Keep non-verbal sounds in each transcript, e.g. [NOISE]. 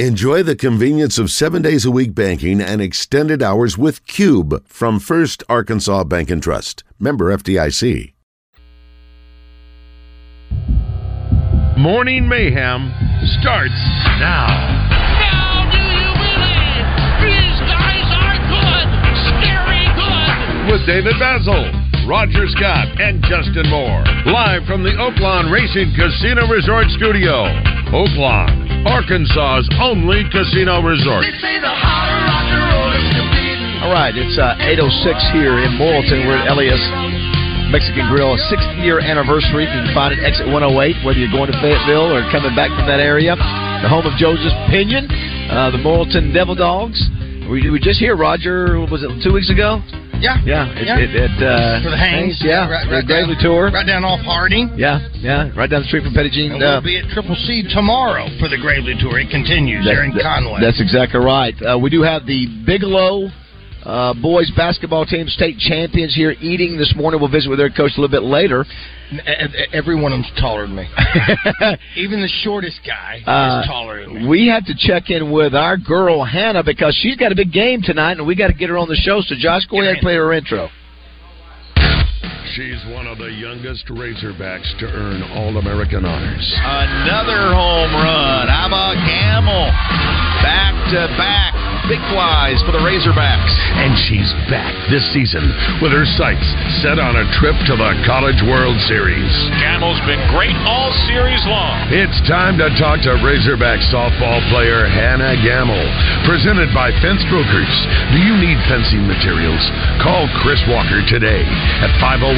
Enjoy the convenience of seven days a week banking and extended hours with Cube from First Arkansas Bank and Trust. Member FDIC. Morning Mayhem starts now. Now do you believe these guys are good, scary good? With David Basil, Roger Scott, and Justin Moore. Live from the Oaklawn Racing Casino Resort Studio. Oaklawn, Arkansas's only casino resort. All right, it's uh, 8.06 here in Morrilton. We're at Elias Mexican Grill, 60th year anniversary. You can find it exit 108, whether you're going to Fayetteville or coming back from that area. The home of Joseph Pinion, uh, the Morrilton Devil Dogs. We, we just here, Roger, was it two weeks ago? Yeah. Yeah, it, Yeah. it, it, uh, For the Hangs. yeah, Right, the right Gravely down, Tour. Right down off Harding. Yeah, yeah, right down the street from Petit Jean. And uh, we'll be at Triple C tomorrow for the Gravely Tour. It continues there in Conway. That's exactly right. Uh, we do have the Bigelow uh, boys basketball team state champions here eating this morning. We'll visit with their coach a little bit later. Every one of them's taller than me. [LAUGHS] Even the shortest guy Uh, is taller than me. we have to check in with our girl Hannah because she's got a big game tonight, and we got to get her on the show. So, Josh, go ahead and play her intro. She's one of the youngest Razorbacks to earn All American honors. Another home run. How about Gamble? Back to back. Big flies for the Razorbacks. And she's back this season with her sights set on a trip to the College World Series. Gamble's been great all series long. It's time to talk to Razorback softball player Hannah Gamble. Presented by Fence Brokers. Do you need fencing materials? Call Chris Walker today at 501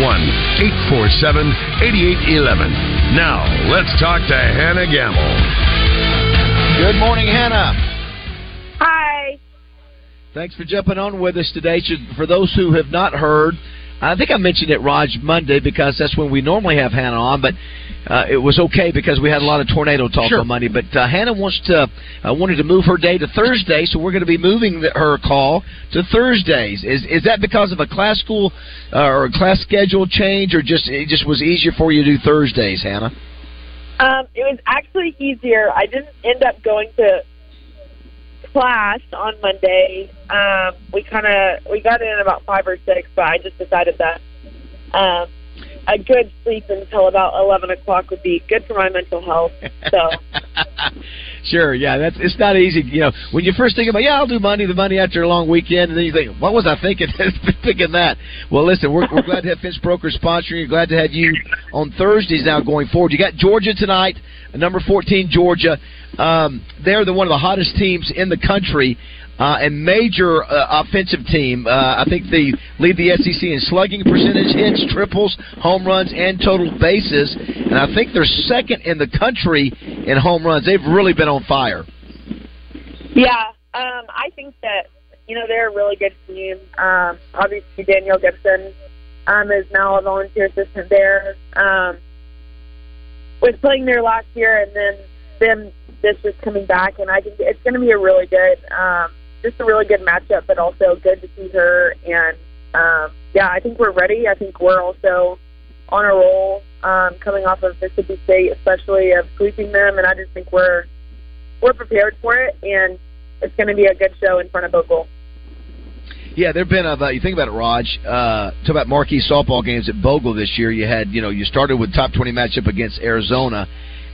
847 8811. Now, let's talk to Hannah Gamble. Good morning, Hannah. Hi. Thanks for jumping on with us today. For those who have not heard, I think I mentioned it, Raj, Monday because that's when we normally have Hannah on, but uh, it was okay because we had a lot of tornado talk Sure. on Monday. But uh, Hannah wants to uh, wanted to move her day to Thursday, so we're going to be moving the, her call to Thursdays. Is is that because of a class school uh, or a class schedule change, or just it just was easier for you to do Thursdays, Hannah? Um, it was actually easier. I didn't end up going to class on Monday. Um, we kind of we got in about five or six, but I just decided that um, a good sleep until about eleven o'clock would be good for my mental health. So [LAUGHS] Sure, yeah, that's it's not easy. You know, when you first think about, yeah, I'll do Monday, the Monday after a long weekend, and then you think, what was I thinking? [LAUGHS] thinking that. Well, listen, we're, we're glad to have Fence Broker sponsoring you. Glad to have you on Thursdays now going forward. You got Georgia tonight, number fourteen Georgia. Um, they're the one of the hottest teams in the country. Uh, and major uh, offensive team. Uh, I think they lead the SEC in slugging percentage, hits, triples, home runs, and total bases. And I think they're second in the country in home runs. They've really been on fire. yeah, um, I think that you know they're a really good team. Um, obviously, Danielle Gibson um, is now a volunteer assistant there. Um, was playing there last year, and then them this is coming back, and I think it's going to be a really good, um, just a really good matchup, but also good to see her. And um, yeah, I think we're ready. I think we're also on a roll um, coming off of Mississippi State, especially of sweeping them, and I just think we're we're prepared for it, and it's going to be a good show in front of Bogle. Yeah, there've been about you think about it, Raj. Uh, talk about marquee softball games at Bogle this year. You had you know you started with top twenty matchup against Arizona,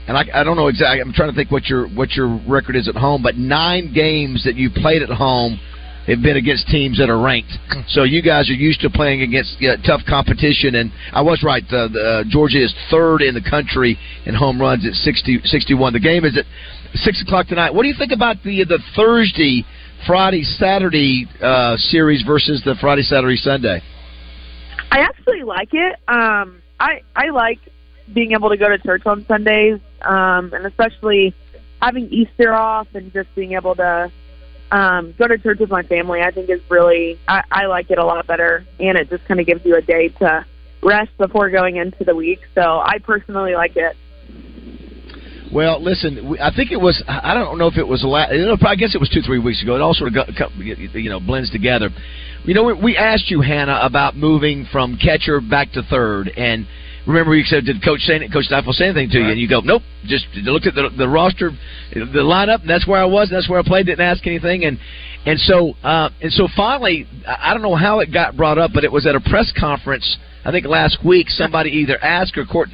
and I, I don't know exactly. I'm trying to think what your what your record is at home, but nine games that you played at home have been against teams that are ranked. So you guys are used to playing against uh, tough competition. And I was right. Uh, the, uh, Georgia is third in the country in home runs at 60, 61. The game is at six o'clock tonight. What do you think about the the Thursday, Friday, Saturday uh, series versus the Friday, Saturday, Sunday? I actually like it. Um, I I like being able to go to church on Sundays, um, and especially having Easter off and just being able to um, go to church with my family. I think is really I, I like it a lot better, and it just kind of gives you a day to rest before going into the week. So I personally like it. Well, listen, I think it was. I don't know if it was. La- you know, I guess it was two, three weeks ago. It all sort of got, you know blends together. You know, we asked you, Hannah, about moving from catcher back to third, and remember you said, "Did Coach say Coach Deifel say anything to you?" And you go, "Nope." Just looked at the, the roster, the lineup, and that's where I was. That's where I played. Didn't ask anything, and and so uh, and so finally, I don't know how it got brought up, but it was at a press conference. I think last week somebody [LAUGHS] either asked or Court,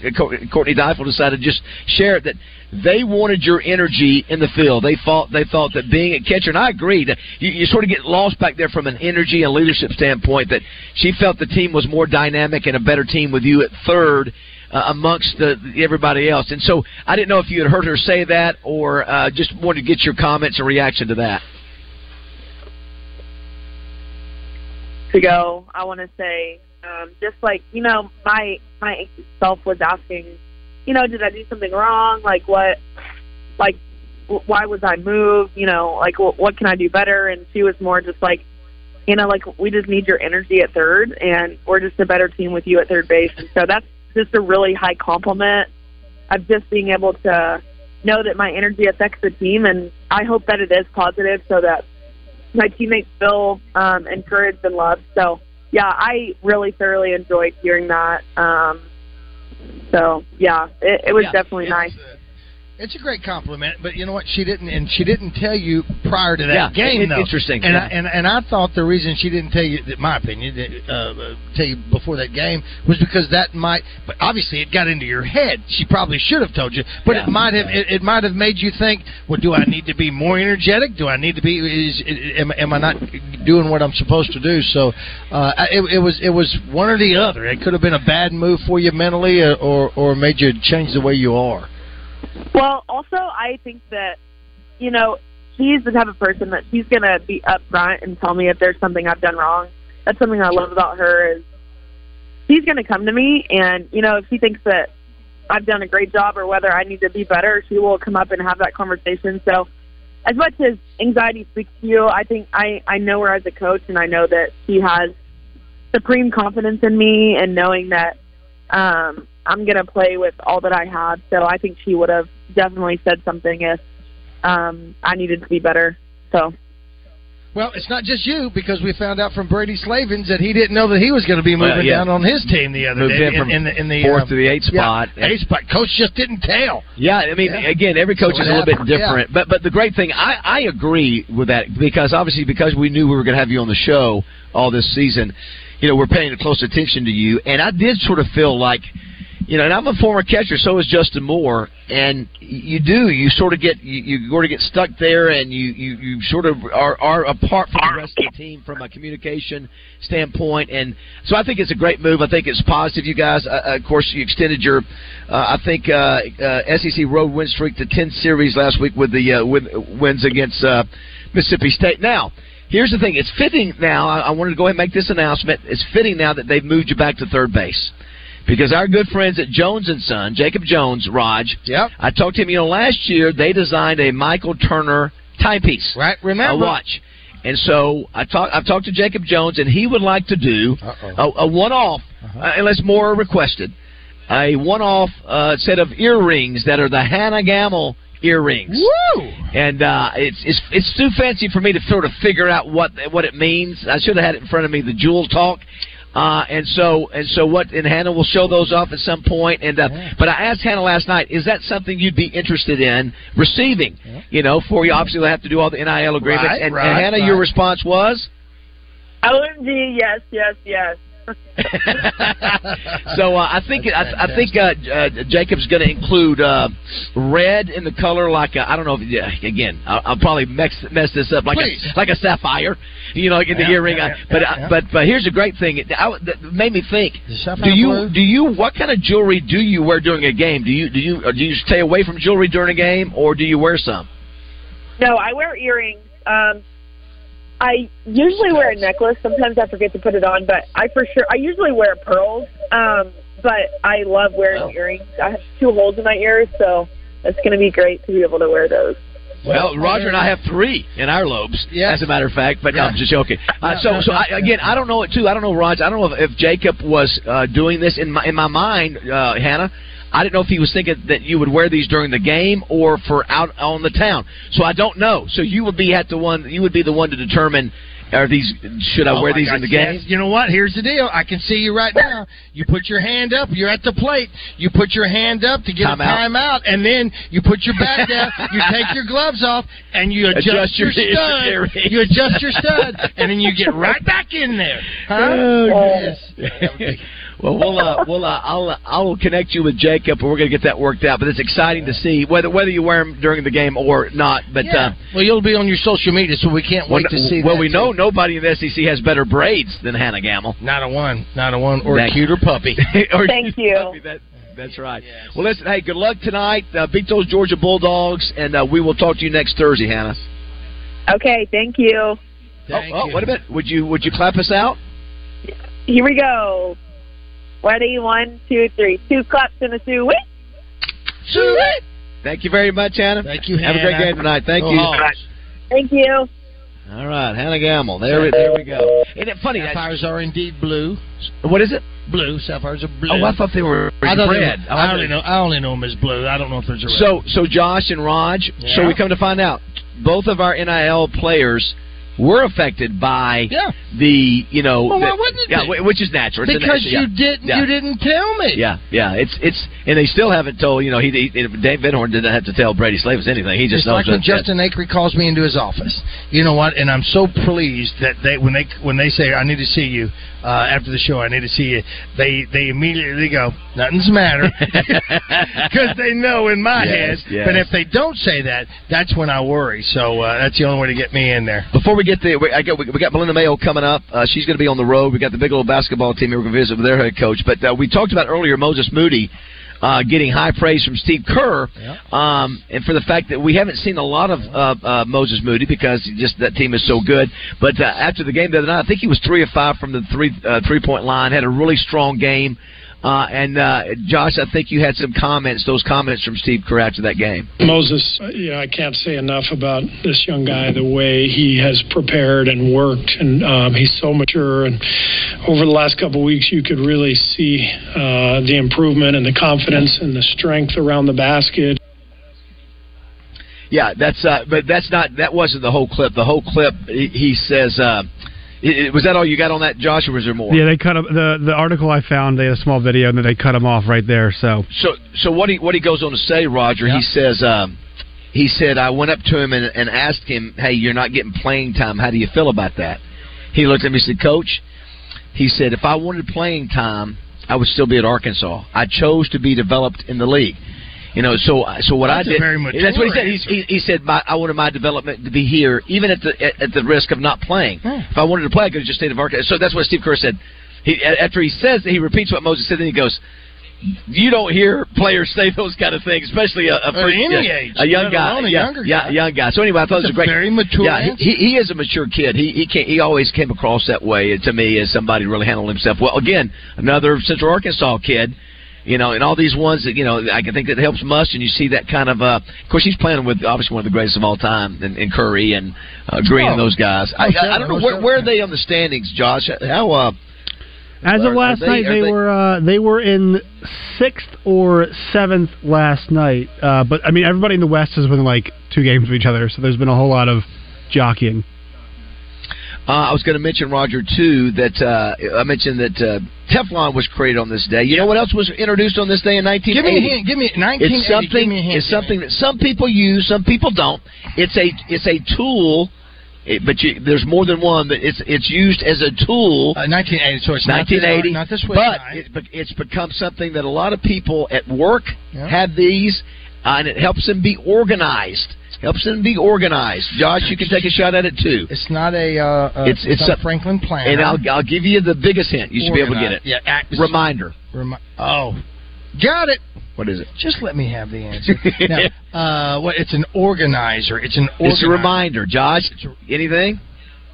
Courtney Deifel decided to just share it that they wanted your energy in the field. They thought they thought that being a catcher, and I agree that you, you sort of get lost back there from an energy and leadership standpoint. That she felt the team was more dynamic and a better team with you at third. Uh, amongst the, everybody else, and so I didn't know if you had heard her say that, or uh, just wanted to get your comments and reaction to that. To go, I want to say, um, just like you know, my my self was asking, you know, did I do something wrong? Like what, like w- why was I moved? You know, like w- what can I do better? And she was more just like, you know, like we just need your energy at third, and we're just a better team with you at third base. And so that's just a really high compliment of just being able to know that my energy affects the team, and I hope that it is positive, so that my teammates feel um, encouraged and loved. So yeah, I really thoroughly enjoyed hearing that. Um, so yeah, it, it was Yeah, definitely nice. Uh, It's a great compliment, but you know what? She didn't, and she didn't tell you prior to that Yeah, game. it- though. interesting, And yeah. I, and and I thought the reason she didn't tell you, in my opinion, that, uh, tell you before that game was because that might. But obviously, it got into your head. She probably should have told you, but Yeah. it might have. It, it might have made you think. Well, do I need to be more energetic? Do I need to be? Is, am, am I not doing what I'm supposed to do? So, uh, it, it was it was one or the other. It could have been a bad move for you mentally, or or, or made you change the way you are. Well, also I think that you know he's the type of person that she's gonna be upfront and tell me if there's something I've done wrong. That's something I love about her is she's gonna come to me and you know if she thinks that I've done a great job or whether I need to be better, she will come up and have that conversation. So as much as anxiety speaks to you, I think I I know her as a coach and I know that she has supreme confidence in me and knowing that um I'm gonna play with all that I have. So I think she would have definitely said something if um I needed to be better. So Well, it's not just you because we found out from Brady Slavens that he didn't know that he was going to be moving Well, yeah. down on his team the other Moved day in from in, the in the fourth um, to the eighth yeah, spot. eighth spot. Coach just didn't tell. Yeah, I mean, Yeah. again, every coach So is a little bit happened, yeah. different. But but the great thing, I I agree with that because obviously because we knew we were going to have you on the show all this season, you know, we're paying close attention to you, and I did sort of feel like. You know, and I'm a former catcher, so is Justin Moore, and you do. You sort of get you, you sort of get stuck there, and you, you, you sort of are, are apart from the rest of the team from a communication standpoint, and so I think it's a great move. I think it's positive. You guys, uh, uh, of course, you extended your, uh, I think, uh, uh, SEC road win streak to ten series last week with the uh, win, wins against uh, Mississippi State. Now. Here's the thing: it's fitting now. I, I wanted to go ahead and make this announcement. It's fitting now that they've moved you back to third base because our good friends at Jones and Son, Jacob Jones, Raj. Yep. I talked to him. You know, last year they designed a Michael Turner timepiece, Right. Remember. a watch. And so I talked. I've talked to Jacob Jones, and he would like to do Uh-oh. a, a one-off, uh, unless more are requested, a one-off uh, set of earrings that are the Hannah Gamble earrings. Woo! And uh, it's it's it's too fancy for me to sort of figure out what what it means. I should have had it in front of me. The jewel talk. Uh, and so and so what and Hannah will show those off at some point and uh, but I asked Hannah last night is that something you'd be interested in receiving? You know for you obviously they'll have to do all the NIL agreements. Right, and, right, and Hannah your response was? OMG, yes, yes, yes. [LAUGHS] so uh, I think I, I think uh, uh, Jacob's going to include uh, red in the color like I I don't know if yeah, again I'll, I'll probably mess mess this up like Please. a, like a sapphire you know like in the Yeah, earring yeah, I- yeah, but yeah, uh, yeah. but but here's a great thing it I, that made me think Is it sapphire do you blue? do you what kind of jewelry do you wear during a game do you do you do you stay away from jewelry during a game or do you wear some No, I wear earrings. Um, I usually wear a necklace. Sometimes I forget to put it on, but I for sure I usually wear pearls. Um, but I love wearing Oh. earrings. I have two holes in my ears, so it's going to be great to be able to wear those. Well, Roger and I have three in our lobes, Yes. as a matter of fact. But no, I'm just joking. Uh, so, so I, again, I don't know it too. I don't know, Roger. I don't know if, if Jacob was uh, doing this in my in my mind, uh, Hannah. I didn't know if he was thinking that you would wear these during the game or for out on the town. So I don't know. So you would be at the one. You would be the one to determine Are these? Should I Oh, wear these in the game? yes. You know what? Here's the deal. I can see you right now. You put your hand up. You're at the plate. You put your hand up to get Time a out. timeout, and then you put your back down. You [LAUGHS] take your gloves off, and you adjust, Adjust your, your- [LAUGHS] stud. you adjust your stud, and then you get right back in there. Huh? Oh, Well, we'll uh, we'll uh, I'll I'll connect you with Jacob, and we're gonna get that worked out. But it's exciting to see whether whether you wear them during the game or not. But Yeah. uh, well, you'll be on your social media, so we can't well, wait to see. well that, we too. know nobody in the SEC has better braids than Hannah Gamble. Not a one, not a one, or That- a cuter puppy. [LAUGHS] Or- Thank you. That, that's right. Well, listen. Hey, good luck tonight. Uh, beat those Georgia Bulldogs, and uh, we will talk to you next Thursday, Hannah. Okay, thank you. Thank oh, oh you. wait a minute. Would you would you clap us out? Here we go. Ready? One, two, three. Two claps and a two. Wait. Thank you very much, Hannah. Thank you, Have a great Hannah. game tonight. Thank Go you. Hawks. Thank you. All right, Hannah Gamble. There, we- there we go. Isn't it funny? That, Sapphires are indeed blue. what is it? Blue. Sapphires are blue. Oh, I thought they were I, thought they red. were- I only know. I only know them as blue. I don't know if there's a red. So, so Josh and Raj. So we come to find out, both of our NIL players were affected by Yeah. the, you know, Well, why the- yeah, whi- which is natural. Because natu- yeah. you didn't. Yeah. You didn't tell me. Yeah, yeah, it's it's, and they still haven't told. You know, he, he Dave Van Horn didn't have to tell Brady Slavens anything. He just It's knows like when Justin Acree calls me into his office. You know what? And I'm so pleased that they when they when they say I need to see you uh, after the show, I need to see you. They they immediately go nothing's the matter [LAUGHS] because they know in my Yes, head. yes. But if they don't say that, that's when I worry. So uh, that's the only way to get me in there. Before we get there, we, I got, we, we got Melinda Mayo coming up. Uh, she's going to be on the road. We got the Bigelow basketball team. We're going to visit with their head coach. But uh, we talked about earlier Moses Moody uh, getting high praise from Steve Kerr, um, and for the fact that we haven't seen a lot of uh, uh, Moses Moody because just that team is so good. But uh, after the game the other night, I think he was three of five from the three uh, three point line. Had a really strong game. Uh, and uh, Josh, I think you had some comments. Those comments from Steve Kerr after that game. Moses, you know, I can't say enough about this young guy, the way he has prepared and worked, and um, he's so mature. And over the last couple of weeks, you could really see uh, the improvement and the confidence and the strength around the basket. Yeah, that's uh, but that's not that wasn't the whole clip. The whole clip, he, he says, uh, was that all you got on that, Josh, or was there more? Yeah, they cut him. The the article I found, they had a small video, and then they cut him off right there. So So, so what he what he goes on to say, Roger, he says, um, he said, I went up to him and, and asked him, "Hey, you're not getting playing time. How do you feel about that?" He looked at me and said, "Coach," he said, "if I wanted playing time, I would still be at Arkansas. I chose to be developed in the league." You know, so uh, so what That's I did. Very that's what he said. He, he said, my, "I wanted my development to be here, even at the at, at the risk of not playing. Hmm. If I wanted to play, I could have just stayed at Arkansas." So that's what Steve Kerr said. He after he says that, he repeats what Moses said, then he goes, "You don't hear players say those kind of things, especially a, a, any yeah, age, a young guy, a yeah, younger yeah, guy. young guy." So anyway, I thought That's it was a great, very mature Yeah, he, he is a mature kid. He he can't. He always came across that way to me as somebody who really handled himself well. Again, another Central Arkansas kid. You know, and all these ones that you know, I can think that helps Must, and you see that kind of. Uh, of course, he's playing with obviously one of the greatest of all time, in, in Curry and uh, Green Oh. and those guys. I, Most I, I don't know definitely, where, most where are they on the standings, Josh. How? Uh, as of last they- night, they, they- were uh, they were in sixth or seventh last night. Uh, but I mean, everybody in the West has won like two games of each other, so there's been a whole lot of jockeying. Uh, I was going to mention Roger too. That uh, I mentioned that uh, Teflon was created on this day. You know what else was introduced on this day in 1980? Give me a hint. Give me 1980. It's something. Give me a hint. It's something that some people use, some people don't. It's a it's a tool, it, but you, there's more than one. That it's it's used as a tool. Uh, 1980. So it's not this- 1980, not this Swiss but it, but it's become something that a lot of people at work Yeah. have these, uh, and it helps them be organized. Helps them be organized. Josh, you can take a shot at it too. It's not a. Uh, uh, It's- it's a- a Franklin plan. And I'll I'll give you the biggest hint. You should be able to get it. Yeah. Act, Reminder. Remi- oh, got it. What is it? Just let me have the answer. [LAUGHS] now, uh, what? It's an organizer. It's an. Organizer. It's a reminder, Josh. Anything?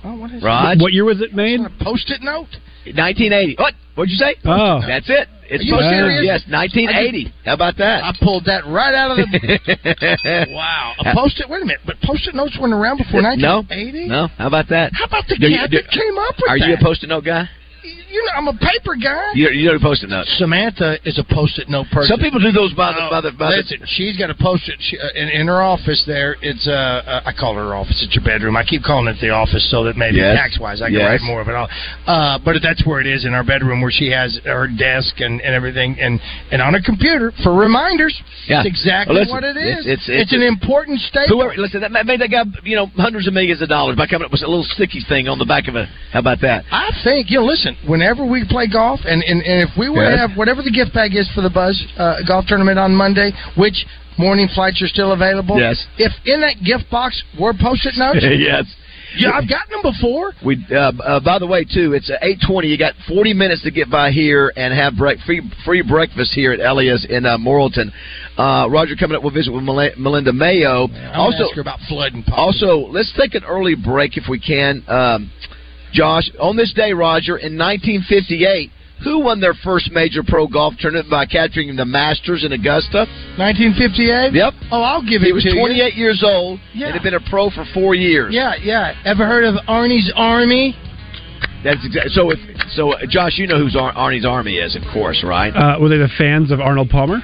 Oh, what is Raj? What year was it made? Post-it note. 1980. What? What'd you say? Oh. That's it. It's Are you supposed serious? Yes, 1980. How about that? I pulled that right out of the. [LAUGHS] wow. A post-it. Wait a minute. But post-it notes weren't around before 1980. no. How about that? How about the Do you- do- that came up with Are that? you a post-it note guy? You you know, I'm a paper guy. You, you know, post-it notes. Samantha is a post-it note person. Some people do those by the by the. By the she's got a post-it she, uh, in, in her office. There, it's uh, uh, I call her office. It's your bedroom. I keep calling it the office so that maybe Yes. tax-wise I can Yes. write more of it. All. Uh, but that's where it is in our bedroom, where she has her desk and, and everything, and and on her computer for reminders. Yeah. That's exactly Well, listen, what it it's- is. it's- it's- an important statement. Whoever, listen, that made that guy, you know, hundreds of millions of dollars by coming up with a little sticky thing on the back of it. How about that? I think you know. Listen, whenever we play golf, and and, and if we were to have whatever the gift bag is for the Buzz uh, golf tournament on Monday, which morning flights are still available. Yes. If in that gift box were post-it notes, [LAUGHS] yes. yeah, I've gotten them before. We, uh, uh, by the way, too, it's uh, eight twenty. You got forty minutes to get by here and have break, free free breakfast here at Elias in uh, Morrilton. Uh, Roger coming up. We'll visit with Mel- Melinda Mayo. Also, ask her about flood and pop. also, let's take an early break if we can. Um, Josh, on this day, Roger, in 1958, who won their first major pro golf tournament by capturing the Masters in Augusta? 1958. Yep. Oh, I'll give it He was to you. 28 years old Yeah. and had been a pro for four years. Yeah, yeah. Ever heard of Arnie's Army? That's exactly. So, if, so uh, Josh, you know who Ar- Arnie's Army is, of course, right? Uh, were they the fans of Arnold Palmer?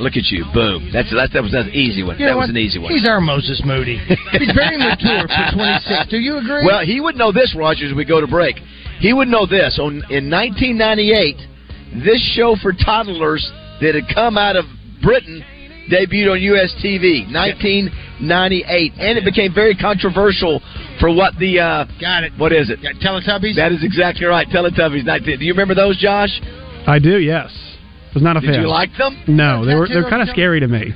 Look at you, boom. That's that, that was an easy one. You that was what? an easy one. He's our Moses Moody. He's very [LAUGHS] mature for 26. Do you agree? Well, he would know this, Roger, as we go to break. He would know this. On, in 1998, this show for toddlers that had come out of Britain debuted on US TV. 1998. And it became very controversial for what the. Uh, Got it. What is it? Got Teletubbies. That is exactly right. Teletubbies. 19. Do you remember those, Josh? I do. Yes. Was not a Did fan. you like them? No, they were they're kind of of scary to me.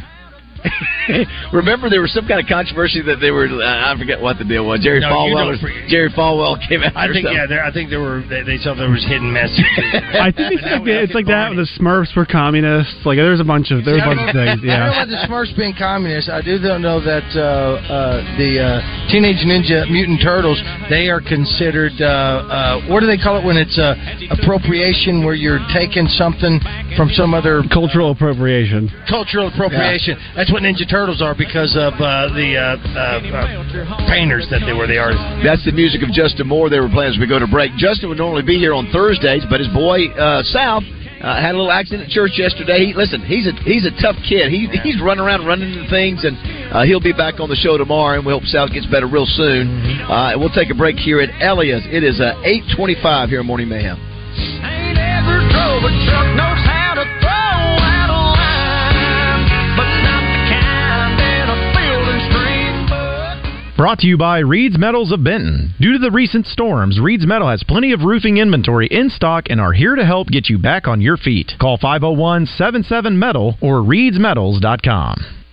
[LAUGHS] Remember, there was some kind of controversy that they were. Uh, I forget what the deal was. Jerry No, Falwell. was- Jerry Falwell came out. I think yeah, there, I think there were they, they thought there was hidden messages. [LAUGHS] I think it's like, it's like that. The Smurfs were communists. Like there's a bunch of there's a bunch of things. I don't know Yeah. about the Smurfs being communists. I do know that uh, uh, the uh, Teenage Ninja Mutant Turtles they are considered uh, uh, what do they call it when it's uh, appropriation where you're taking something from some other Cultural appropriation. cultural appropriation. That's what Ninja Turtles are because of uh, the uh, uh, uh, painters that they were the artists. That's the music of Justin Moore they were playing as we go to break. Justin would normally be here on Thursdays, but his boy uh, South uh, had a little accident at church yesterday. He, listen, he's a he's a tough kid. He he's running around running into things, and uh, he'll be back on the show tomorrow. And we hope South gets better real soon. Uh, and we'll take a break here at Elias. It is uh, eight twenty five here in Morning Mayhem. Brought to you by Reed's Metals of Benton. Due to the recent storms, Reed's Metal has plenty of roofing inventory in stock and are here to help get you back on your feet. Call 501 77 Metal or Reed'sMetals.com.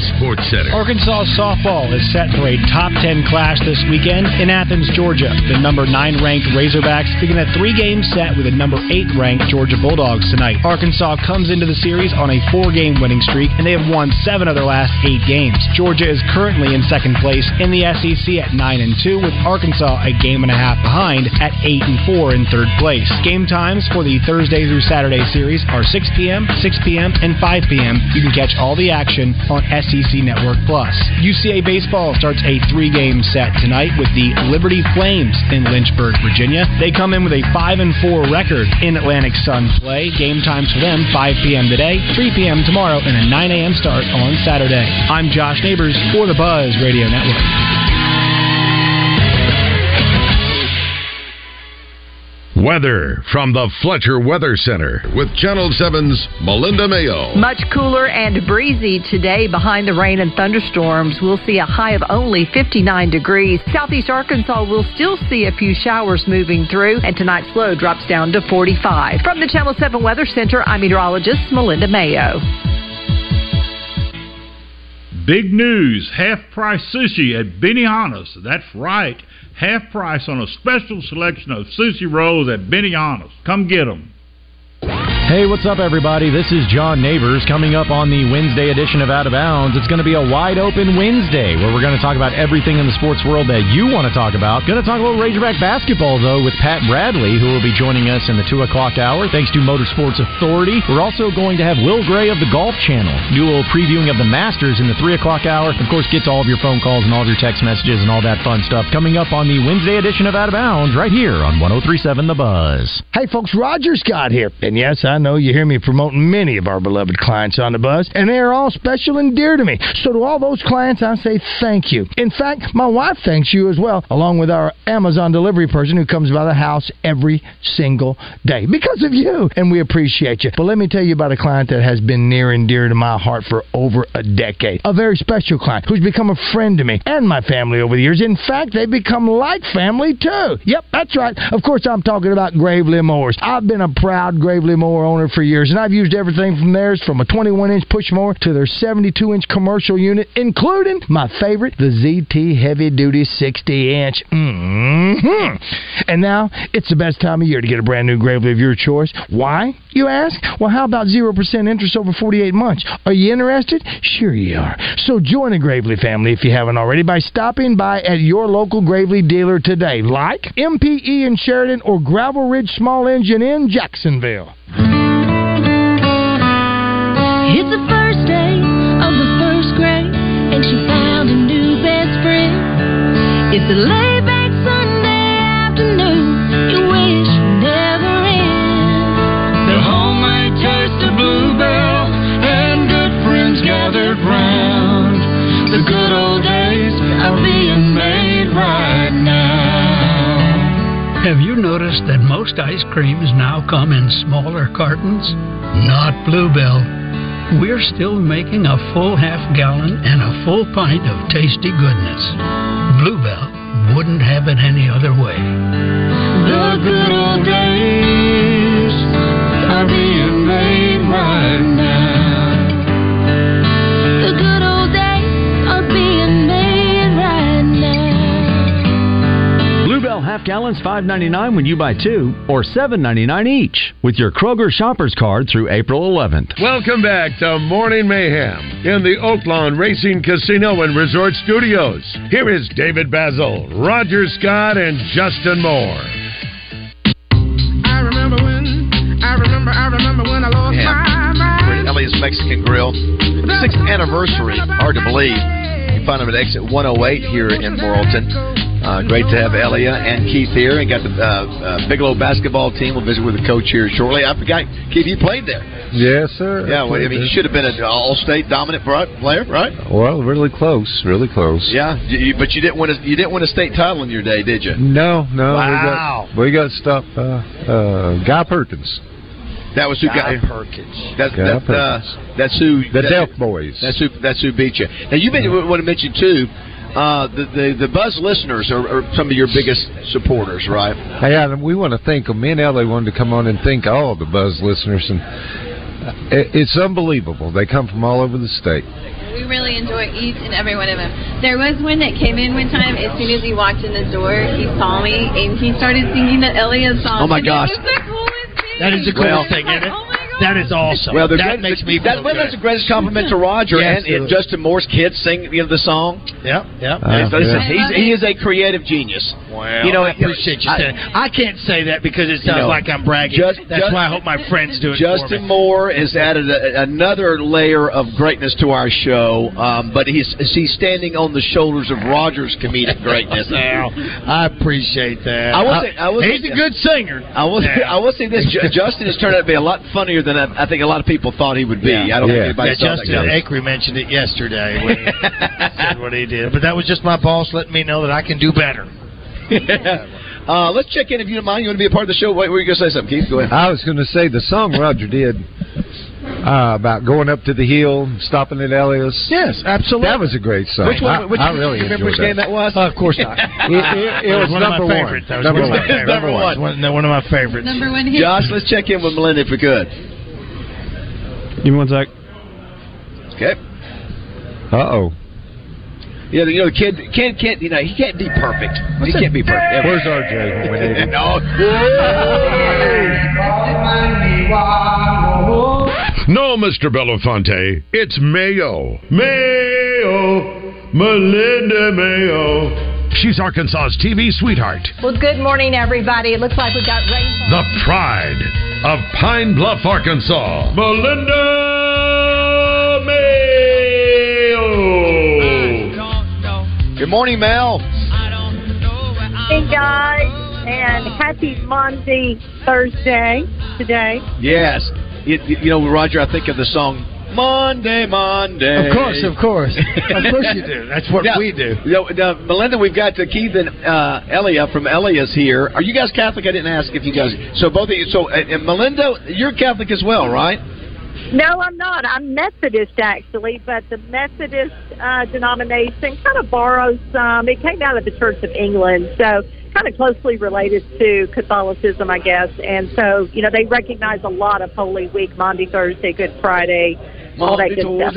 Is Sports Center. Arkansas softball is set for a top 10 clash this weekend in Athens, Georgia. The number 9 ranked Razorbacks begin a three game set with the number 8 ranked Georgia Bulldogs tonight. Arkansas comes into the series on a four game winning streak, and they have won seven of their last eight games. Georgia is currently in second place in the SEC at 9 and 2, with Arkansas a game and a half behind at 8 and 4 in third place. Game times for the Thursday through Saturday series are 6 p.m., 6 p.m., and 5 p.m. You can catch all the action on SEC Network Plus. UCA Baseball starts a three game set tonight with the Liberty Flames in Lynchburg, Virginia. They come in with a 5 and 4 record in Atlantic Sun play. Game times for them 5 p.m. today, 3 p.m. tomorrow, and a 9 a.m. start on Saturday. I'm Josh Neighbors for the Buzz Radio Network. Weather from the Fletcher Weather Center with Channel 7's Melinda Mayo. Much cooler and breezy today behind the rain and thunderstorms. We'll see a high of only 59 degrees. Southeast Arkansas will still see a few showers moving through, and tonight's low drops down to 45. From the Channel 7 Weather Center, I'm meteorologist Melinda Mayo. Big news half price sushi at Benihana's. That's right. Half price on a special selection of sushi rolls at Benihana's. Come get them. Hey, what's up, everybody? This is John Neighbors. Coming up on the Wednesday edition of Out of Bounds, it's going to be a wide open Wednesday where we're going to talk about everything in the sports world that you want to talk about. Going to talk a little Razorback basketball, though, with Pat Bradley, who will be joining us in the 2 o'clock hour, thanks to Motorsports Authority. We're also going to have Will Gray of the Golf Channel do a little previewing of the Masters in the 3 o'clock hour. Of course, get to all of your phone calls and all of your text messages and all that fun stuff coming up on the Wednesday edition of Out of Bounds right here on 1037 The Buzz. Hey, folks, Roger Scott here. And yes, I know you hear me promoting many of our beloved clients on the buzz, and they are all special and dear to me. So, to all those clients, I say thank you. In fact, my wife thanks you as well, along with our Amazon delivery person who comes by the house every single day because of you, and we appreciate you. But let me tell you about a client that has been near and dear to my heart for over a decade. A very special client who's become a friend to me and my family over the years. In fact, they've become like family too. Yep, that's right. Of course, I'm talking about Gravely Mowers. I've been a proud Gravely Mower owner for years, and I've used everything from theirs from a 21 inch push mower to their 72 inch commercial unit, including my favorite, the ZT Heavy Duty 60 inch. hmm And now it's the best time of year to get a brand new Gravely of your choice. Why, you ask? Well, how about 0% interest over 48 months? Are you interested? Sure you are. So join the Gravely family if you haven't already by stopping by at your local Gravely dealer today, like MPE in Sheridan or Gravel Ridge Small Engine in Jacksonville. It's a laid back Sunday afternoon, you wish would never end. The homemade taste of bluebell and good friends gathered round. The good old days are being made right now. Have you noticed that most ice creams now come in smaller cartons? Not Bluebell. We're still making a full half gallon and a full pint of tasty goodness. Bluebell wouldn't have it any other way. The good old days are being made right now. Now. Bluebell half gallons five ninety nine when you buy two, or seven ninety nine each, with your Kroger Shoppers card through April eleventh. Welcome back to Morning Mayhem in the Oaklawn Racing Casino and Resort Studios. Here is David Basil, Roger Scott, and Justin Moore. I remember when, I remember, I remember when I lost Yeah. my mind. Elliott's Mexican Grill. Sixth anniversary. Hard to believe. Can find them at exit 108 here in Morrilton. Uh, great to have Elia and Keith here, and got the uh, uh, Bigelow basketball team. We'll visit with the coach here shortly. I forgot, Keith, you played there. Yes, sir. Yeah, well, I mean, you should have been an all-state dominant player, right? Well, really close, really close. Yeah, you, but you didn't win. A, you didn't win a state title in your day, did you? No, no. Wow. We got, we got stuff. Uh, uh, Guy Perkins. That was who Guy got Perkins. That's Guy that, uh, that's who The that, Delft Boys. That's who. That's who beat you. Now you been want to mention too. Uh, the, the the Buzz listeners are, are some of your biggest supporters, right? Hey, Adam, we want to thank them. Me and Ellie wanted to come on and thank all the Buzz listeners, and uh, it, it's unbelievable. They come from all over the state. We really enjoy each and every one of them. There was one that came in one time. As soon as he walked in the door, he saw me and he started singing the Elliott song. Oh, my And gosh. It was the coolest thing. That is the Well- thing, isn't it? Oh That is awesome. Well, that great- makes me that, well, that's the greatest compliment to Roger Yes, and, and. Justin Moore's kids sing you know, the song. Yep, yep. Listen, yeah. he's, he is a creative genius. Well, you know, I appreciate you I- saying. I can't say that because it You sounds know, like I'm bragging. just- That's just- why I hope my friends do it Justin. Moore has added a, another layer of greatness to our show, um, but he's he's standing on the shoulders of Roger's comedic [LAUGHS] greatness. Well, I appreciate that. I will say- I will he's say- a good singer. I will. I will say this: [LAUGHS] Justin has turned out to be a lot funnier than I, I think a lot of people thought he would be. I don't think anybody yeah, saw Justin that coming. Acree mentioned it yesterday when he [LAUGHS] said what he did. But that was just my boss letting me know that I can do better. uh, let's check in if you don't mind. You want to be a part of the show? Wait, were you going to say something, Keith? Go ahead. I was going to say the song Roger did uh, about going up to the hill, stopping at Elias. Yes, absolutely. That was a great song. Which one? I, Which, I really you remember enjoyed which game that was? of course not. [LAUGHS] It, it, it was, one number one. favorites. That was Number one of one. Number one. One, one of my favorites. Number one hit. Josh, let's check in with Melinda if we could. Give me one sec. Okay. Uh oh. Yeah, you know, the kid can't can't you know he can't be perfect. he can't be perfect. ever. Where's RJ when we [LAUGHS] need no. No, Mr. Belafonte, it's Mayo. Mayo, Melinda Mayo. She's Arkansas's TV sweetheart, Well, good morning, everybody. It looks like we've got rain. the pride of Pine Bluff, Arkansas. Melinda Mayo. Good morning, Mel. Hey guys, and happy Monday Thursday today. Yes. You, you know, Roger, I think of the song Monday, Monday. Of course, of course. Of course you do. That's what Now- we do. you know, now, Melinda, we've got Keith and uh, Elia from Elias here. Are you guys Catholic? I didn't ask if you guys. So both of you. So uh, and Melinda, you're Catholic as well, right? No, I'm not. I'm Methodist actually, but the Methodist uh, denomination kind of borrows some. It came out of the Church of England, so kind of closely related to Catholicism, I guess. And so, you know, they recognize a lot of Holy Week, Monday, Thursday, Good Friday, all that good stuff.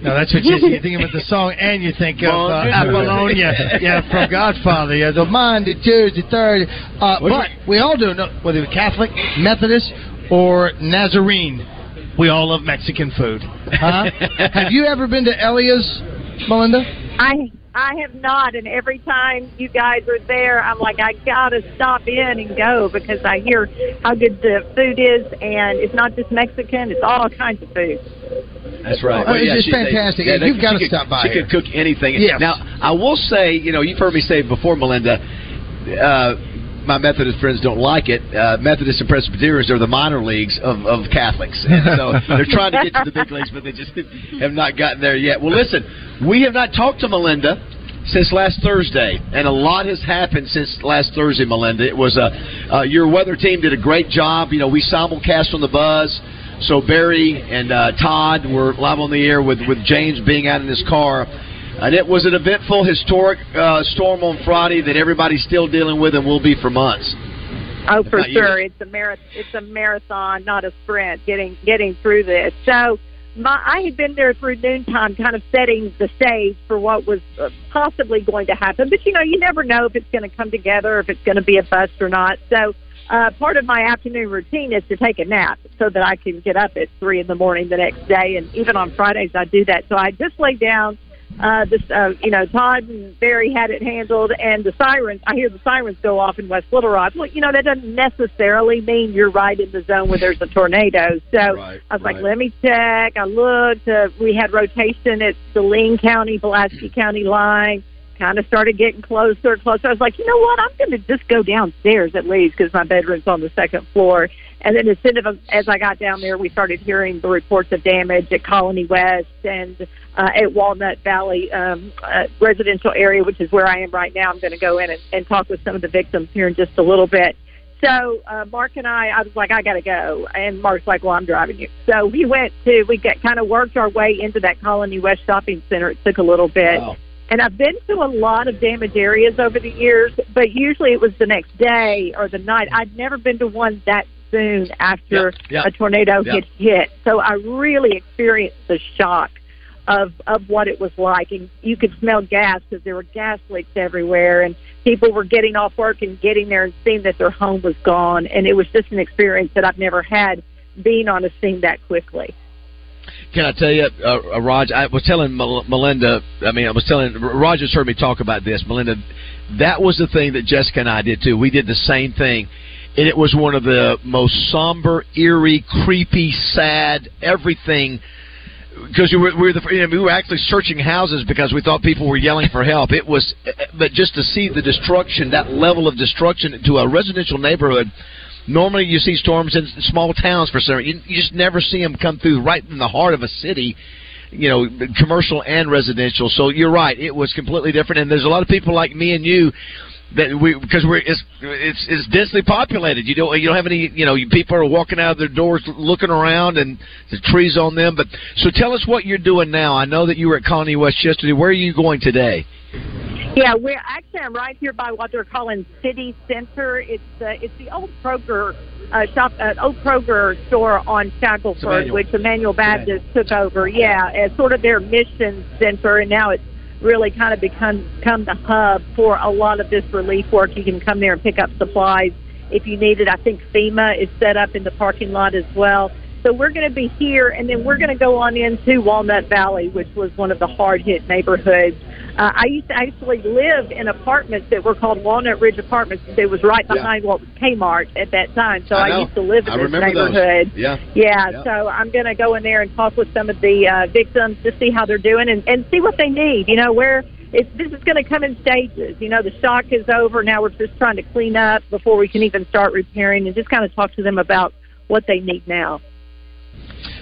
No, that's what you, you think about the song, and you think of uh, Apollonia, [LAUGHS] yeah, from Godfather. Yeah, the Monday, Tuesday, Thursday. Uh, but we all do, know, whether you're Catholic, Methodist, or Nazarene, we all love Mexican food. Huh? [LAUGHS] Have you ever been to Elia's, Melinda? I I have not, and every time you guys are there, I'm like, I gotta stop in and go because I hear how good the food is, and it's not just Mexican; it's all kinds of food. That's right. Oh, it's just she- they- fantastic. yeah, You've gotta stop by She here. could cook anything. Yes. Now, I will say, you know, you've heard me say before, Melinda. Uh, my Methodist friends don't like it. Uh, Methodists and Presbyterians are the minor leagues of, of Catholics, [LAUGHS] and so they're trying to get to the big leagues, but they just [LAUGHS] have not gotten there yet. Well, listen, we have not talked to Melinda since last Thursday, and a lot has happened since last Thursday, Melinda. It was a uh, your weather team did a great job. You know, we simulcast on the buzz. So Barry and uh, Todd were live on the air with, with James being out in his car. And it was an eventful, historic uh, storm on Friday that everybody's still dealing with and will be for months. Oh, for sure, it's a marathon. It's a marathon, not a sprint. Getting getting through this. So, my I had been there through noontime, kind of setting the stage for what was uh, possibly going to happen. But you know, you never know if it's going to come together, if it's going to be a bust or not. So. Uh, part of my afternoon routine is to take a nap so that I can get up at three in the morning the next day, and even on Fridays I do that. So I just lay down, uh, this, uh, you know, Todd and Barry had it handled, and the sirens. I hear the sirens go off in West Little Rock. Well, you know, that doesn't necessarily mean you're right in the zone where there's a tornado. So I was like, let me check. I looked. Uh, we had rotation at the Saline County, Pulaski County line. Kind of started getting closer, closer. I was like, you know what? I'm going to just go downstairs at least because my bedroom's on the second floor. And then as soon as, as I got down there, we started hearing the reports of damage at Colony West and uh, at Walnut Valley um, uh, residential area, which is where I am right now. I'm going to go in and, and talk with some of the victims here in just a little bit. So uh, Mark and I, I was like, I got to go, and Mark's like, Well, I'm driving you. So we went to, we got kind of worked our way into that Colony West shopping center. It took a little bit. And I've been to a lot of damaged areas over the years, but usually it was the next day or the night. I'd never been to one that soon after Yeah, yeah, a tornado yeah. had hit. So I really experienced the shock of of what it was like, and you could smell gas because there were gas leaks everywhere, and people were getting off work and getting there and seeing that their home was gone, and it was just an experience that I've never had being on a scene that quickly. Can I tell you, uh, uh, Raj? I was telling Mel- Melinda. I mean, I was telling Roger's heard me talk about this. Melinda, that was the thing that Jessica and I did too. We did the same thing, and it was one of the most somber, eerie, creepy, sad, everything. Because we were, we, were the, you know, we were actually searching houses because we thought people were yelling for help. It was, but just to see the destruction, that level of destruction to a residential neighborhood. Normally, you see storms in small towns for some. You, you just never see them come through right in the heart of a city. You know, commercial and residential. So you're right; it was completely different. And there's a lot of people like me and you that we because we're it's it's it's densely populated. You don't you don't have any you know you, people are walking out of their doors looking around and the trees on them. But so tell us what you're doing now. I know that you were at Colony West yesterday. Where are you going today? Yeah, we're actually I'm right here by what they're calling City Center. It's uh, it's the old Kroger uh, shop, uh, old Kroger store on Shackleford, Emmanuel. which Emmanuel Baptist took over. Yeah, as sort of their mission center, and now it's really kind of become become the hub for a lot of this relief work. You can come there and pick up supplies if you need it. I think FEMA is set up in the parking lot as well. So we're going to be here, and then we're going to go on into Walnut Valley, which was one of the hard hit neighborhoods. Uh, I used to actually live in apartments that were called Walnut Ridge Apartments. It was right Yeah. behind what was Kmart at that time. So I I, used to live in I this remember those. neighborhood. Yeah. Yeah, Yeah. so I'm going to go in there and talk with some of the uh, victims to see how they're doing and, and see what they need. You know, where it, this is going to come in stages. You know, the shock is over. Now we're just trying to clean up before we can even start repairing and just kind of talk to them about what they need now.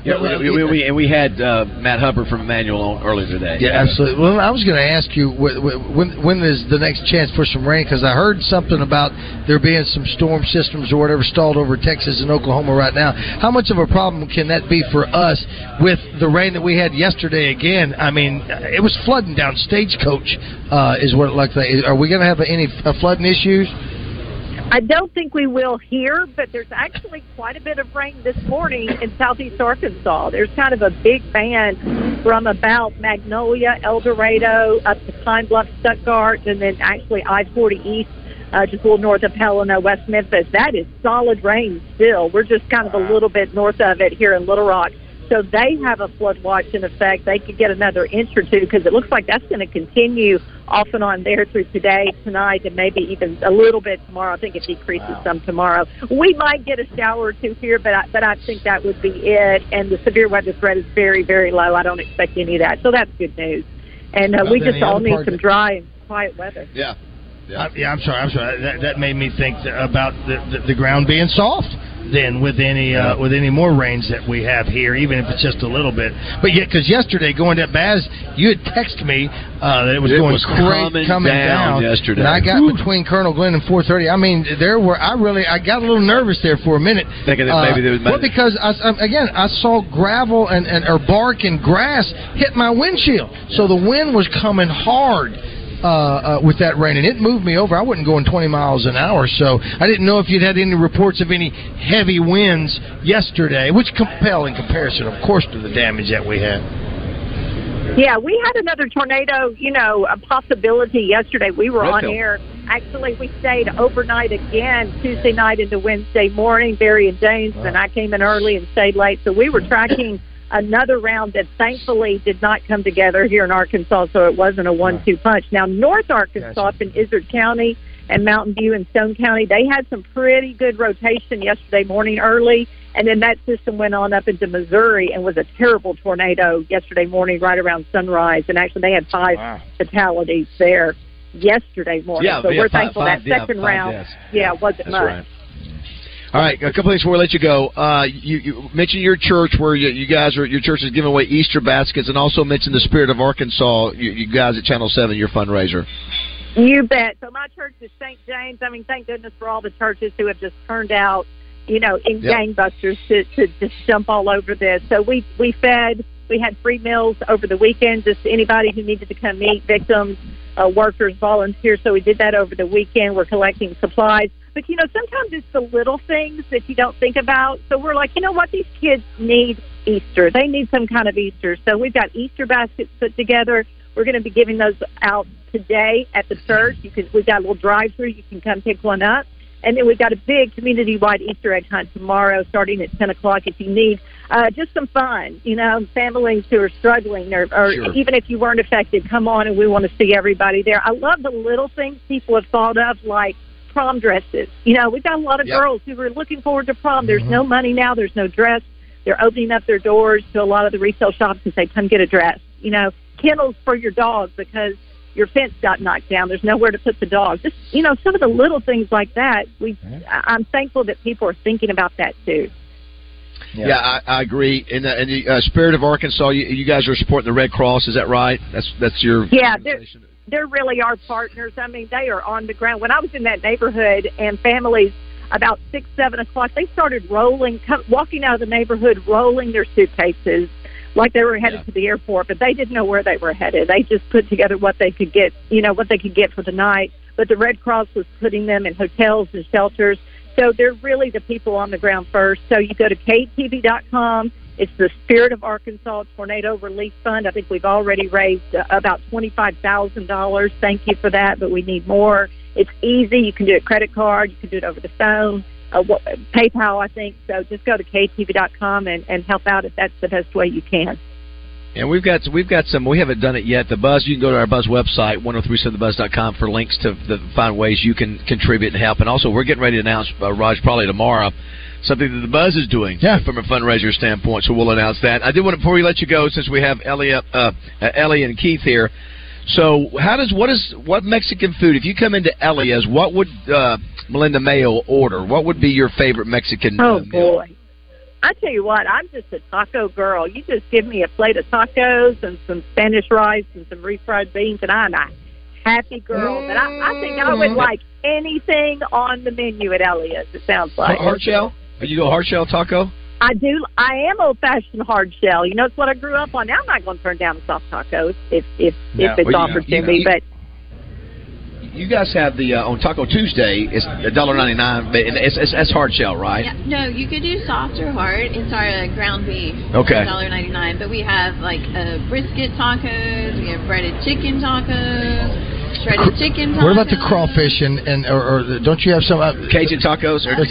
Yeah, we, we, we, and we had uh, Matt Hubbard from Emmanuel on earlier today. Yeah, absolutely. Well, I was going to ask you wh- wh- when when is the next chance for some rain? Because I heard something about there being some storm systems or whatever stalled over Texas and Oklahoma right now. How much of a problem can that be for us with the rain that we had yesterday? Again, I mean, it was flooding down Stagecoach. Uh, is what it looked like. Are we going to have any uh, flooding issues? I don't think we will here, but there's actually quite a bit of rain this morning in southeast Arkansas. There's kind of a big band from about Magnolia, El Dorado, up to Pine Bluff, Stuttgart, and then actually I-40 East, uh, just a little north of Helena, West Memphis. That is solid rain still. We're just kind of a little bit north of it here in Little Rock. So they have a flood watch in effect. They could get another inch or two because it looks like that's going to continue off and on there through today, tonight, and maybe even a little bit tomorrow. I think it decreases some tomorrow. We might get a shower or two here, but I, but I think that would be it. And the severe weather threat is very very low. I don't expect any of that, so that's good news. And uh, we just all need some dry and quiet weather. Yeah. Yeah, yeah I'm sorry. I'm sorry. That, that made me think about the, the, the ground being soft. Then with any uh, with any more rains that we have here, even if it's just a little bit. But yet, because yesterday going to Baz, you had texted me uh, that it was It going was crazy coming down yesterday. and I got between Colonel Glenn and 4:30. I mean, there were I really I got a little nervous there for a minute. Thinking that maybe there was- well because I, um, again I saw gravel and, and or bark and grass hit my windshield, so the wind was coming hard uh, uh, with that rain, and it moved me over. I wasn't going 20 miles an hour, so I didn't know if you'd had any reports of any heavy winds yesterday, which compel in comparison, of course, to the damage that we had. Yeah, we had another tornado, you know, a possibility yesterday. We were on air. Actually, we stayed overnight again Tuesday night into Wednesday morning, Barry and James, and I came in early and stayed late. So we were tracking another round that thankfully did not come together here in Arkansas, so it wasn't a one-two punch. Now, North Arkansas up in Izard County and Mountain View and Stone County, they had some pretty good rotation yesterday morning early, and then that system went on up into Missouri and was a terrible tornado yesterday morning right around sunrise. And actually, they had five fatalities there yesterday morning. Yeah, so yeah, we're five- thankful five- that yeah, second five round, deaths. yeah, wasn't That's much. right. All right, a couple things before we let you go. Uh, you, you mentioned your church where you, you guys are. Your church is giving away Easter baskets, and also mentioned the Spirit of Arkansas. You, you guys at Channel Seven, your fundraiser. You bet. So my church is St. James. I mean, thank goodness for all the churches who have just turned out, you know, in Yep. gangbusters to, to just jump all over this. So we we fed. We had free meals over the weekend. Just anybody who needed to come meet victims, uh, workers, volunteers. So we did that over the weekend. We're collecting supplies. But you know, sometimes it's the little things that you don't think about. So we're like, you know what? These kids need Easter. They need some kind of Easter. So we've got Easter baskets put together. We're going to be giving those out today at the church. You can, we've got a little drive-through. You can come pick one up. And then we've got a big community-wide Easter egg hunt tomorrow, starting at 10 o'clock. If you need uh, just some fun, you know, families who are struggling, or, or Sure. even if you weren't affected, come on, and we want to see everybody there. I love the little things people have thought of, like prom dresses. You know, we've got a lot of Yep. girls who are looking forward to prom. There's no money now. There's no dress. They're opening up their doors to a lot of the retail shops and say, "Come get a dress." You know, kennels for your dog because your fence got knocked down. There's nowhere to put the dog. Just you know, some of the little things like that. We, I- I'm thankful that people are thinking about that too. Yeah, I, I agree. In uh, and the uh, Spirit of Arkansas, you, you guys are supporting the Red Cross. Is that right? That's that's your Yeah, they're they're partners. I mean, they are on the ground. When I was in that neighborhood and families about six, seven o'clock, they started rolling, come, walking out of the neighborhood, rolling their suitcases like they were headed to the airport, but they didn't know where they were headed. They just put together what they could get, you know, what they could get for the night. But the Red Cross was putting them in hotels and shelters. So they're really the people on the ground first. So you go to ktv.com. It's the Spirit of Arkansas Tornado Relief Fund. I think we've already raised uh, about $25,000. Thank you for that, but we need more. It's easy. You can do it credit card. You can do it over the phone. uh, wha- PayPal, I think. So just go to ktv.com and, and help out if that's the best way you can. And we've got we've got some. We haven't done it yet. The Buzz. You can go to our Buzz website, 1037thebuzz.com, for links to the find ways you can contribute and help. And also, we're getting ready to announce, uh, Raj, probably tomorrow, something that the Buzz is doing yeah. from a fundraiser standpoint. So we'll announce that. I did want to, before we let you go, since we have Ellie, up, uh, uh, Ellie and Keith here. So how does what is what Mexican food? If you come into Elia's, what would uh, Melinda Mayo order? What would be your favorite Mexican? Oh uh, meal? boy. I tell you what, I'm just a taco girl. You just give me a plate of tacos and some Spanish rice and some refried beans, and I'm a happy girl. But I, I think I would like anything on the menu at Elias. It sounds like Hard shell? Are you go hard shell taco? I do. I am old fashioned hard shell. You know, it's what I grew up on. Now I'm not going to turn down a soft taco if if if, No. if it's Well, offered know, to you- me. you- But You guys have the uh, on Taco Tuesday. It's a dollar ninety nine, but it's, it's that's hard shell, right? Yeah, no, you could do soft or hard. It's our uh, ground beef. Okay. Dollar ninety nine. But we have like uh, brisket tacos. We have breaded chicken tacos. Shredded chicken tacos. What about the crawfish and and or, or the- don't you have some uh, Cajun tacos or I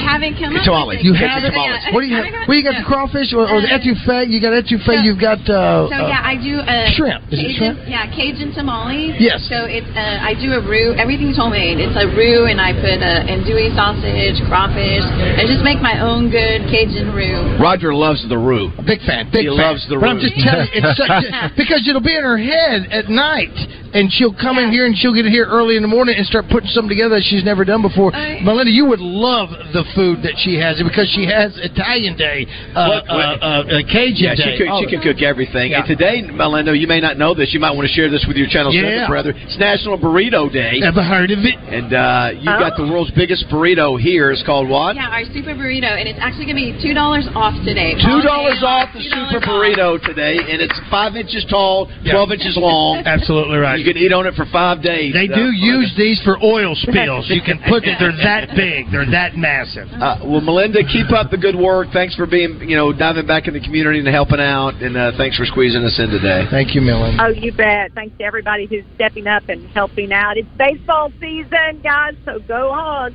haven't come up tamales? with it. You yet. have it. Yeah. What do you have? Well, you got the crawfish or, or the etouffee. You got etouffee. You've got uh, So uh, yeah, I do uh, shrimp. Is it Cajun, shrimp? Yeah, Cajun tamales. Yes. So it's uh, I do a roux. Everything's homemade. It's a roux, and I put uh, andouille sausage, crawfish. I just make my own good Cajun roux. Roger loves the roux. Big fan. Big he fan. loves the roux. But I'm just telling you, it's such a, [LAUGHS] because it'll be in her head at night, and she'll come in here and she'll get it here early in the morning and start putting something together that she's never done before. Melinda, you would love the food that she has because she has Italian Day, uh, What- uh, what- uh, uh, Cajun yeah, Day. she, cook, Oh, she can cook everything. Yeah. And today, Melinda, you may not know this. You might want to share this with your channel Yeah. brother. It's National Burrito Day. Ever heard of it? And uh, you've got the world's biggest burrito here. It's called what? Yeah, our super burrito, and it's actually gonna be two dollars off today. Two dollars off the super burrito today, and it's five inches tall, twelve inches long. Absolutely right. You can eat on it for five days. They Uh, do use these for oil spills. You can put it. They're that [LAUGHS] big. They're that massive. Uh, well, Melinda, keep up the good work. Thanks for being, you know, diving back in the community and helping out, and uh, thanks for squeezing us in today. Thank you, Melinda. oh, you bet. Thanks to everybody who's stepping up and helping out. It's baseball season, guys. So go Hogs.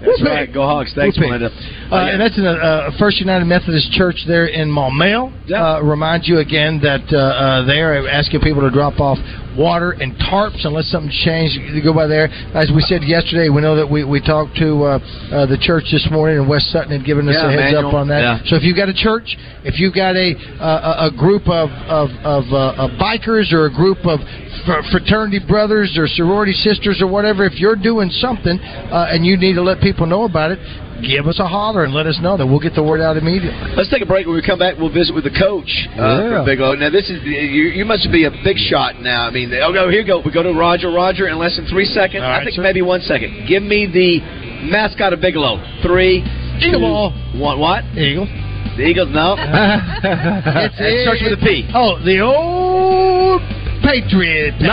That's right. Go Hawks. Thanks, Whoopee. Melinda. Uh, and that's in the uh, First United Methodist Church there in Maumelle. Uh, remind you again that uh, uh, they are asking people to drop off water and tarps unless something changed. You go by there. As we said yesterday, we know that we, we talked to uh, uh, the church this morning, and West Sutton had given us Yeah, a heads Emmanuel. up on that. Yeah. So if you've got a church, if you've got a uh, a a group of of, of, uh, of bikers or a group of fr- fraternity brothers or sorority sisters or whatever, if you're doing something uh, and you need to let people know about it, give us a holler and let us know that we'll get the word out immediately. Let's take a break. When we come back, we'll visit with the coach uh, Yeah. from Bigelow. Now, this is you, you must be a big shot now. I mean, oh, go here, you go. We go to Roger. Roger in less than three seconds. I think sir. maybe one second. Give me the mascot of Bigelow. Three, Eagle two, ball. one. What? Eagle. The Eagles? No. [LAUGHS] It's it starts with a P. Oh, the old Patriot. No. [LAUGHS]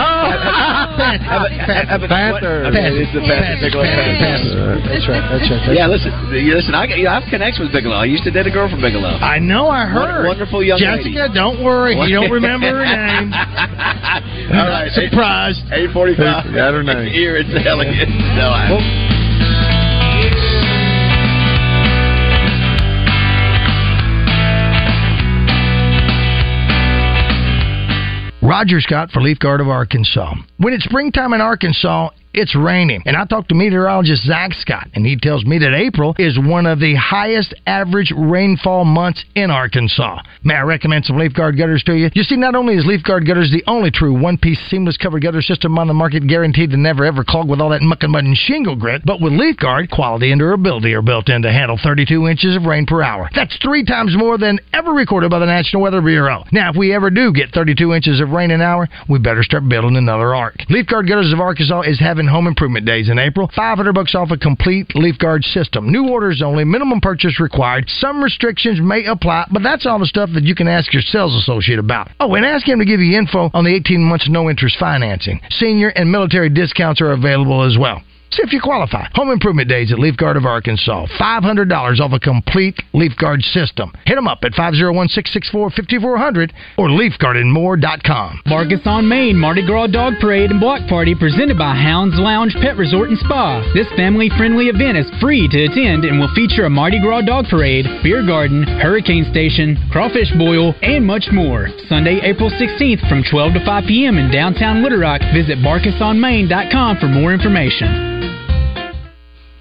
Panther. Panther. Okay, it's the Panther. Bigelow Panther. That's right. That's right. Yeah, listen, listen. i got you have connections with Bigelow. I used to date a girl from Bigelow. I know. I heard. Wonderful young Jessica, don't worry. You don't remember her name. [LAUGHS] All right, [LAUGHS] Surprised. Eight forty-five. Got her name. Here it's Elliot. No, I. Roger Scott for Leaf Guard of Arkansas. When it's springtime in Arkansas, it's raining. And I talked to meteorologist Zach Scott, and he tells me that April is one of the highest average rainfall months in Arkansas. May I recommend some Leaf Guard gutters to you? You see, not only is Leaf Guard gutters the only true one piece seamless covered gutter system on the market guaranteed to never ever clog with all that muck and mud and shingle grit, but with Leaf Guard, quality and durability are built in to handle 32 inches of rain per hour. That's three times more than ever recorded by the National Weather Bureau. Now, if we ever do get 32 inches of rain an hour, we better start building another ark. Leaf Guard Gutters of Arkansas is having home improvement days in April. 500 bucks off a complete Leaf Guard system. New orders only, minimum purchase required. Some restrictions may apply, but that's all the stuff that you can ask your sales associate about. Oh, and ask him to give you info on the 18 months no interest financing. Senior and military discounts are available as well. See if you qualify. Home Improvement Days at Leaf Guard of Arkansas. $500 off a complete Leaf Guard system. Hit them up at 501-664-5400 or leafguardandmore.com. Marcus on Main Mardi Gras Dog Parade and Block Party presented by Hounds Lounge Pet Resort and Spa. This family-friendly event is free to attend and will feature a Mardi Gras Dog Parade, beer garden, hurricane station, crawfish boil, and much more. Sunday, April 16th from 12 to 5 p.m. in downtown Little Rock. Visit marcusonmain.com for more information.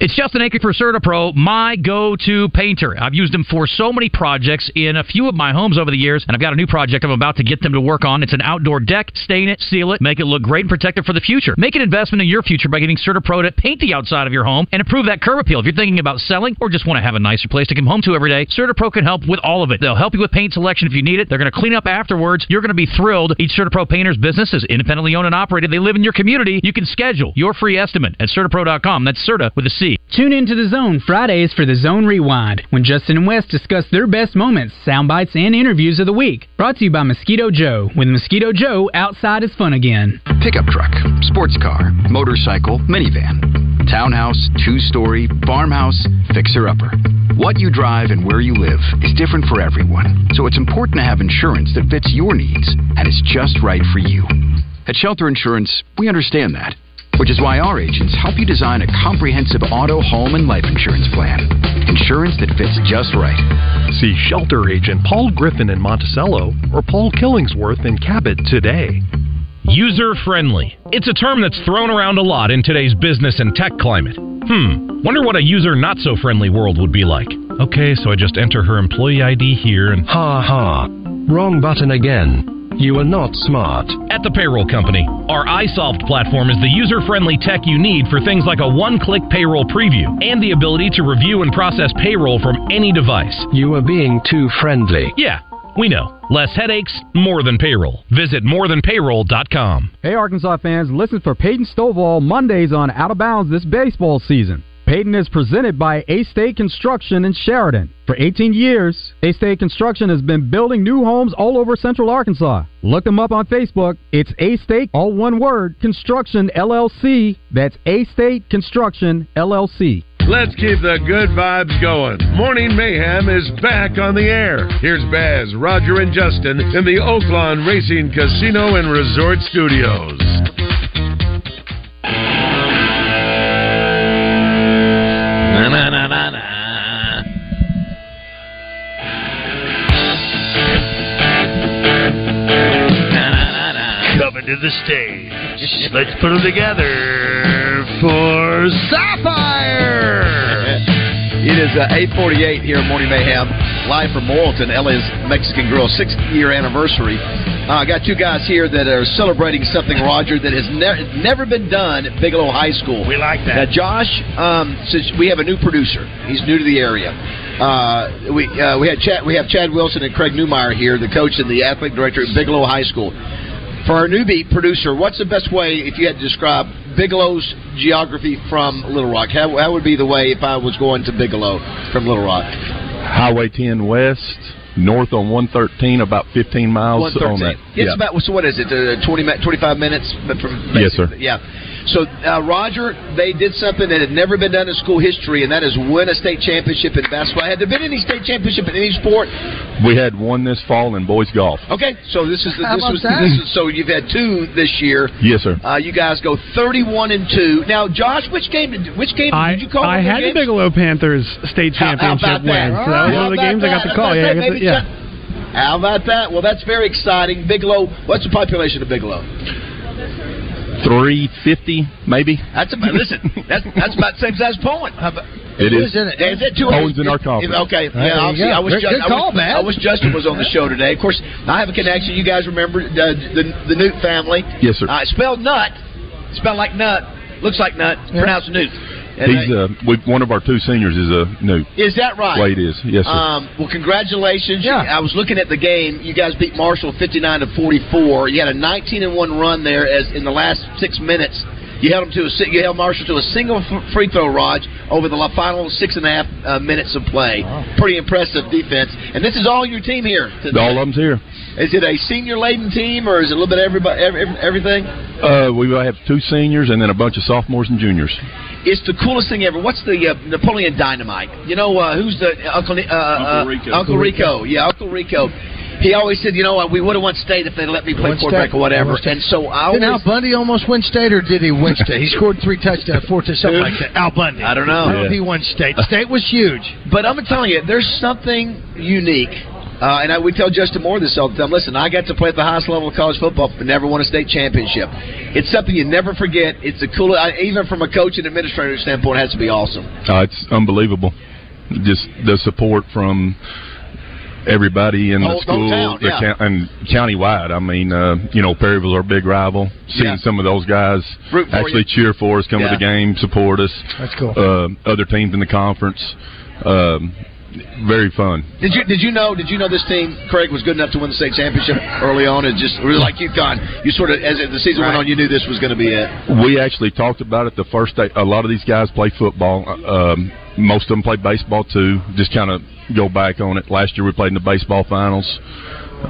It's Justin Acri for CertaPro, my go-to painter. I've used him for so many projects in a few of my homes over the years, and I've got a new project I'm about to get them to work on. It's an outdoor deck. Stain it, seal it, make it look great and protect it for the future. Make an investment in your future by getting CertaPro to paint the outside of your home and improve that curb appeal. If you're thinking about selling or just want to have a nicer place to come home to every day, CertaPro can help with all of it. They'll help you with paint selection if you need it. They're going to clean up afterwards. You're going to be thrilled. Each CertaPro painter's business is independently owned and operated. They live in your community. You can schedule your free estimate at CertaPro.com. That's Certa with a C. Tune into the Zone Fridays for the Zone Rewind, when Justin and Wes discuss their best moments, sound bites, and interviews of the week. Brought to you by Mosquito Joe. With Mosquito Joe, outside is fun again. Pickup truck, sports car, motorcycle, minivan, townhouse, two story, farmhouse, fixer upper. What you drive and where you live is different for everyone, so it's important to have insurance that fits your needs and is just right for you. At Shelter Insurance, we understand that, which is why our agents help you design a comprehensive auto, home, and life insurance plan. Insurance that fits just right. See shelter agent Paul Griffin in Monticello or Paul Killingsworth in Cabot today. User friendly. It's a term that's thrown around a lot in today's business and tech climate. Hmm, wonder what a user not so friendly world would be like. Okay, so I just enter her employee ID here and. Ha ha. Wrong button again. You are not smart. At the payroll company, our iSolved platform is the user friendly tech you need for things like a one click payroll preview and the ability to review and process payroll from any device. You are being too friendly. Yeah, we know. Less headaches, more than payroll. Visit morethanpayroll.com. Hey, Arkansas fans, listen for Peyton Stovall Mondays on Out of Bounds this baseball season. Peyton is presented by A State Construction in Sheridan. For 18 years, A State Construction has been building new homes all over central Arkansas. Look them up on Facebook. It's A State, all one word, Construction LLC. That's A State Construction LLC. Let's keep the good vibes going. Morning Mayhem is back on the air. Here's Baz, Roger, and Justin in the Oaklawn Racing Casino and Resort Studios. To the stage. Let's put them together for Sapphire. It is uh, 848 here in Morning Mayhem, live from Morrilton, LA's Mexican Grill, sixth year anniversary. Uh, I got two guys here that are celebrating something, Roger, that has ne- never been done at Bigelow High School. We like that. Now, Josh, um, since we have a new producer, he's new to the area. Uh, we uh, we had Chad, we have Chad Wilson and Craig Newmeyer here, the coach and the athletic director at Bigelow High School. For our newbie producer, what's the best way if you had to describe Bigelow's geography from Little Rock? How, how would be the way if I was going to Bigelow from Little Rock? Highway 10 west, north on 113, about 15 miles on that. It's yeah. about so what is it? Uh, 20 mi- 25 minutes but from Yes, sir. Yeah. So uh, Roger, they did something that had never been done in school history, and that is win a state championship in basketball. Had there been any state championship in any sport? We had one this fall in boys golf. Okay, so this is the, this was that? this is, so you've had two this year. Yes, sir. Uh, you guys go 31 and two. Now, Josh, which game did which game I, did you call? I one had those the? Bigelow Panthers state How- how championship about that? win. So that was How one of the about games I got that? the call. I was Yeah, I gonna the, yeah. check- How about that? Well, that's very exciting. Bigelow, what's the population of Bigelow? 350, maybe. That's about listen. That's that's about the same size as Poyen. It is. Is it? Is it two? Poyen's in our conference. Okay, There yeah. Obviously. I was Good- just, good I call, was, man. I was Justin was on the show today. Of course, I have a connection. You guys remember uh, the the Newt family? Yes, sir. Uh, spelled nut. Spelled like nut. Looks like nut. Pronounced Newt. And, He's uh, uh, we, one of our two seniors is a new. is that right? Wade is. Yes, sir. Um, well, congratulations. Yeah. I was looking at the game. You guys beat Marshall 59 to 44. You had a 19 and 1 run there as in the last 6 minutes. You held them to a you held Marshall to a single free throw, Raj, over the final six and a half uh, minutes of play. Pretty impressive defense. And this is all your team here. today. All of them's here. Is it a senior laden team or is it a little bit everybody every, everything? Uh, we have two seniors and then a bunch of sophomores and juniors. It's the coolest thing ever. What's the uh, Napoleon Dynamite? You know uh, who's the Uncle uh, uh, Uncle Rico. Uncle Rico. Yeah, Uncle Rico. He always said, you know, what, we would have won state if they'd let me play Won quarterback state. or whatever. And so I Didn't Al Bundy almost win state, or did he win state? He scored three touchdowns, four touchdowns, something like that. Al Bundy. I don't know. I don't know if he won state. State was huge. but I'm telling you, there's something unique. Uh, and I, we tell Justin Moore this all the time. Listen, I got to play at the highest level of college football, but never won a state championship. It's something you never forget. It's a cool, I, even from a coach and administrator standpoint, it has to be awesome. Uh, it's unbelievable. Just the support from everybody in the Whole- school whole town, the yeah. count- and countywide. I mean, uh, you know, Perryville's our big rival. Seeing Yeah. some of those guys for actually you. cheer for us, come Yeah. to the game, support us. That's cool. Uh, other teams in the conference. Um, very fun. Did you did you know did you know this team Craig was good enough to win the state championship early on? It just really like UConn. You sort of as the season went on, you knew this was going to be it. We actually talked about it the first day. A lot of these guys play football. Um, most of them play baseball too. Just kind of go back on it. Last year we played in the baseball finals.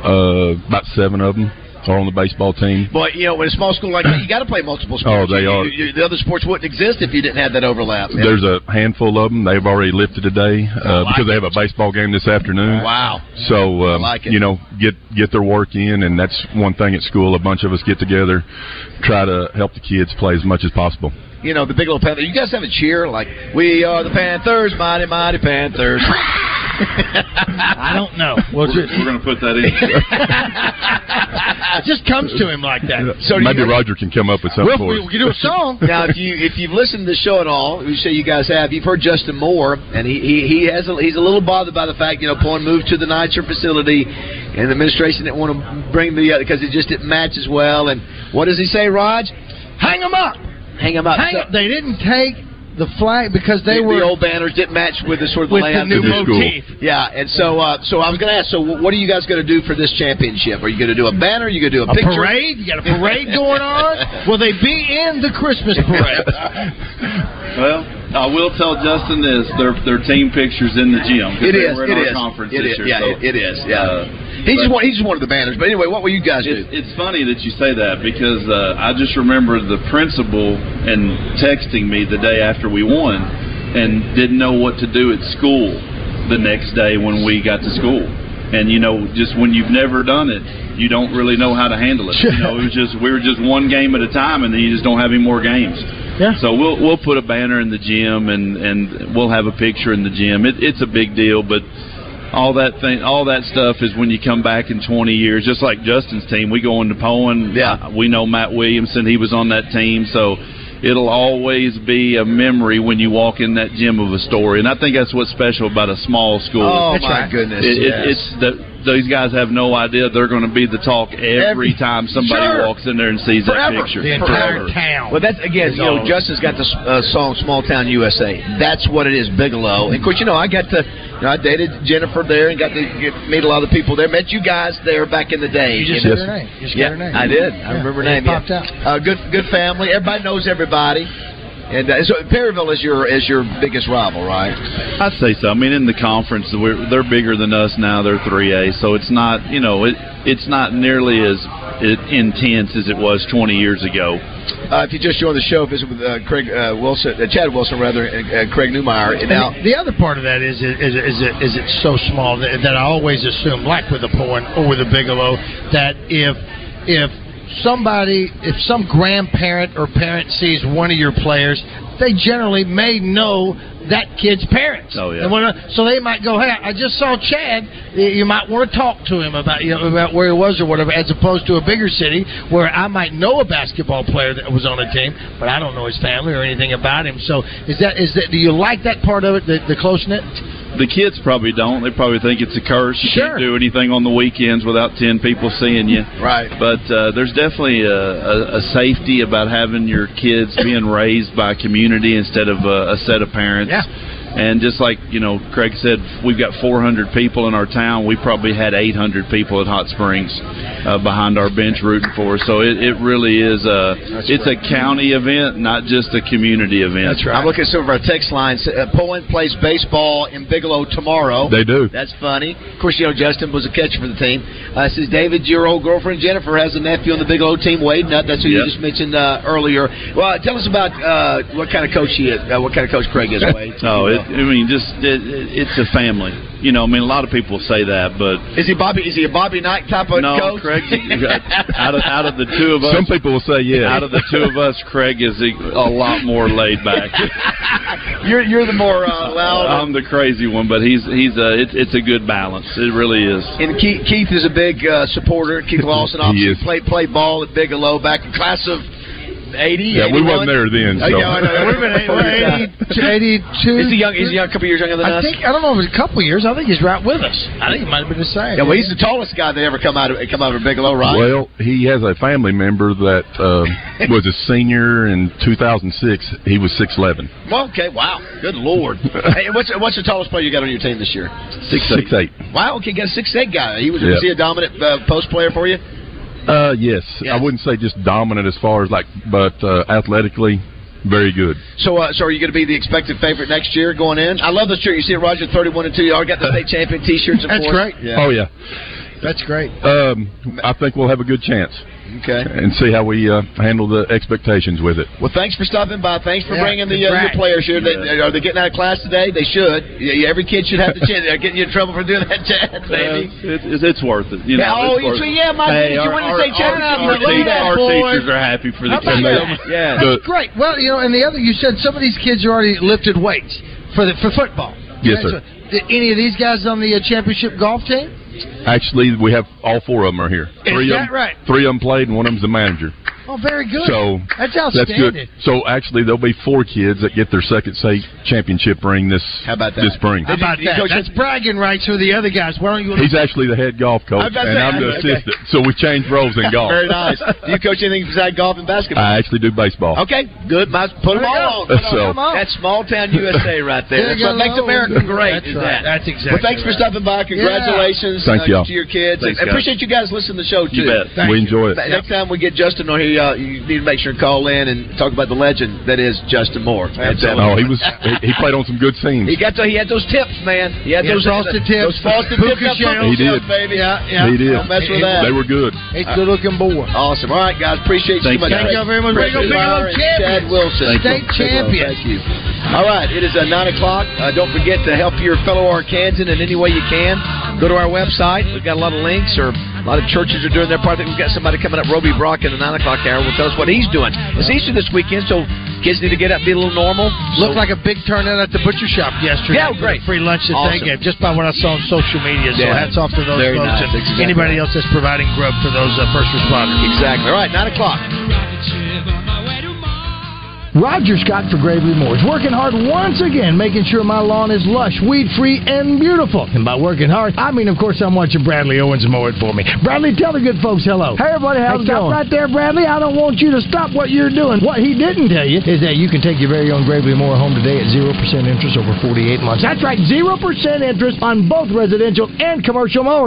Uh, about seven of them are on the baseball team. But you know, in a small school like that, you got to play multiple sports. Oh, they You- are. you- you- the other sports wouldn't exist if you didn't have that overlap. There's a handful of them. They've already lifted today uh, because they have a baseball game this afternoon. Wow. So um, like you know, get get their work in, and that's one thing at school. A bunch of us get together, try to help the kids play as much as possible. You know, the Big Little Panther. You guys have a cheer like "We are the Panthers, mighty mighty Panthers." [LAUGHS] I don't know. Well, We're- we're gonna put that in. it just comes to him like that. So Maybe you- Roger can come up with something Well, for we, us. we can do a song. now, if you if you've listened to the show at all, we say you guys have. You've heard Justin Moore, and he he, he has a, he's a little bothered by the fact you know Poyen moved to the Nitzer facility, and the administration didn't want to bring the uh, because it just didn't match as well. And what does he say, Raj? Hang them up. Hang them up. Hang So- up. They didn't take the flag because they the, were the old banners didn't match with the sort of the with the layout new of the school. motif. Yeah, and so uh, so I was going to ask. So what are you guys going to do for this championship? Are you going to do a banner? Are you going to do a, A picture? parade? You got a parade [LAUGHS] going on? Will they be in the Christmas [LAUGHS] parade? Well, I will tell Justin this: their their team pictures in the gym. 'cause It they is. were in it our is. conference It this year. Yeah, so, it, it is. Yeah. uh, he just but- want, he just wanted the banners. But anyway, what will you guys do? It, it's funny that you say that because uh, I just remember the principal and texting me the day after we won, and didn't know what to do at school the next day when we got to school. And you know, just when you've never done it, you don't really know how to handle it. You know, it was [LAUGHS] just we were just one game at a time, and then you just don't have any more games. Yeah. So we'll we'll put a banner in the gym, and and we'll have a picture in the gym. It, it's a big deal, but all that thing, all that stuff is when you come back in 20 years. Just like Justin's team, we go into Poyen. Yeah, we know Matt Williamson; he was on that team, so it'll always be a memory when you walk in that gym of a story. And I think that's what's special about a small school. Oh, That's my right. goodness, It, it, yes. It's that these guys have no idea they're going to be the talk every, Every- time somebody Sure. walks in there and sees Forever. that picture. The entire Forever. town. Well, that's again, It's you know, Justin's got the uh, song "Small Town USA." That's what it is, Bigelow. And of course, you know, I got to, you know, I dated Jennifer there and got to get, meet a lot of the people there. Met you guys there back in the day. You just know. said her name. You just yeah, her name. I did. I Yeah, remember her it name. popped yeah. Uh, good, good family. Everybody knows everybody. And uh, so Perryville is your is your biggest rival, right? I'd say so. I mean, in the conference, we're, they're bigger than us now. They're three A, so it's not you know it it's not nearly as i- intense as it was 20 years ago. Uh, if you just joined the show, visit with uh, Craig uh, Wilson, uh, Chad Wilson rather, and uh, Craig Newmeyer. And now, And the other part of that is is is, is, it, is it's so small that, that I always assume, like with the Poyen or with the Bigelow, that if if somebody, if some grandparent or parent sees one of your players, they generally may know that kid's parents. Oh, yeah. When, so they might go, "Hey, I just saw Chad. You might want to talk to him about you know about where he was or whatever." As opposed to a bigger city where I might know a basketball player that was on a team, but I don't know his family or anything about him. So is that is that? Do you like that part of it, the, the close knit? The kids probably don't. They probably think it's a curse. You can't do anything on the weekends without ten people seeing you. Right. But uh, there's definitely a, a, a safety about having your kids being raised by a community instead of a, a set of parents. Yeah. And just like you know, Craig said, we've got 400 people in our town. We probably had 800 people at Hot Springs uh, behind our bench rooting for us. So it, it really is a it's a county event, not just a community event. That's right. I'm looking at some of our text lines. Uh, Poyen plays baseball in Bigelow tomorrow. They do. That's funny. Of course, you know Justin was a catcher for the team. Uh, says David, your old girlfriend Jennifer has a nephew on the Bigelow team. Wade Nutt. That's who you just mentioned uh, earlier. Well, tell us about uh, what kind of coach he is. Uh, what kind of coach Craig is. Wade. Oh, it, I mean, just it, it's a family. You know, I mean, a lot of people say that, but Is he Bobby? Is he a Bobby Knight type of no, coach? Craig. [LAUGHS] out of out of the two of us, Some people will say yeah. Out of the two of us, Craig is a, a lot more laid back. [LAUGHS] you're you're the more uh, [LAUGHS] loud. I'm the crazy one, but he's he's a it's it's a good balance. It really is. And Keith, Keith is a big uh, supporter. Keith Lawson He obviously is. played played ball at Bigelow back in class of 80. Yeah, we 81. wasn't there then, so- yeah, I know. Would have been eight- 80 82. Is he young? Is he young, a couple years younger than I us? think I don't know if it's a couple years. I think he's right with us. I think he might have been the same. Yeah, well, he's the tallest guy that ever come out of come out of Bigelow, right? Well, he has a family member that uh, [LAUGHS] was a senior in 2006. He was 6'11". Well, okay, wow, good lord. [LAUGHS] hey, what's what's the tallest player you got on your team this year? Six eight. Wow, okay, got a six eight guy. He was, Yeah. was he a dominant uh, post player for you? Uh, yes. I wouldn't say just dominant as far as like, but uh, athletically, very good. So, uh, so are you going to be the expected favorite next year going in? I love the shirt. You see it, Roger, thirty-one and two. You already got the state champion T-shirts. Of That's course. great. Yeah. Oh yeah. That's great. Um, I think we'll have a good chance. Okay. And see how we uh, handle the expectations with it. Well, thanks for stopping by. Thanks for Yeah, bringing the uh, your players here. They, are they getting out of class today? They should. Yeah, every kid should have the chance. They're getting you in trouble for doing that, Chad, baby. It's, it's, it's worth it. You know, Yeah, oh, it's worth so it. yeah, my hey, goodness, you our, wouldn't our, say Chad our, out, our, but look at te- that, our teachers are happy for the kids. that? Yeah. That's great. Well, you know, and the other, you said some of these kids are already lifted weights for the for football. Yes, sir. did any of these guys on the uh, championship golf team? Actually, we have all four of them are here. Three of that them, right? Three of them played, and one of them's the manager. Oh, very good. So that's That's outstanding. good. So actually, there'll be four kids that get their second state championship ring this How about that? this spring. How about that? That's bragging rights for the other guys. Why don't you? He's actually the head golf coach, I was and say, I'm the okay. assistant. So we changed roles in golf. Very nice. Do you coach anything besides golf and basketball? I actually do baseball. Okay, good. Might put them There you all go. on. Put 'em So- on. That's small town USA right there. There That's what makes America great. That's is right. that. That's exactly Well, thanks for stopping by. Congratulations Thank uh, y'all. to your kids. Thanks, and, guys. appreciate you guys listening to the show too. You bet. Thank We you. enjoy it. Next time we get Justin on here, uh, you need to make sure and call in and talk about the legend that is Justin Moore. And, uh, Oh, he was he, he played on some good scenes. He got to, he had those tips, man. He had He those frosted tips, Those frosted tips. puka up shells. puka He did. shells, baby. Yeah, yeah. He did. Don't mess with that. They were good. He's a good looking boy. Awesome. All right, guys. Appreciate you Thanks, so much. Thank you very much. Craig Way to go, and Chad champion. Wilson. State champion. Thank you. All right, it is uh, 9 o'clock. Uh, don't forget to help your fellow Arkansan in any way you can. Go to our website. We've got a lot of links, or a lot of churches are doing their part. I think we've got somebody coming up, Roby Brock, in the 9 o'clock hour. will tell us what he's doing. It's Easter this weekend, so kids need to get up be a little normal. Looked like a big turnout at the butcher shop yesterday. Yeah, great. Free lunch that Awesome. they gave, just by what I saw on social media. So Yeah. hats off to those Very folks nice. and exactly anybody else that's providing grub for those uh, first responders. Exactly. All right, 9 o'clock. Roger Scott for Gravely mower is working hard once again, making sure my lawn is lush, weed free, and beautiful. And by working hard, I mean, of course, I'm watching Bradley Owens mow it for me. Bradley, tell the good folks hello. Hey, everybody, how's it going? stop right there, Bradley. I don't want you to stop what you're doing. What he didn't tell you is that you can take your very own Gravely mower home today at 0% interest over 48 months. That's right, 0% interest on both residential and commercial mowers.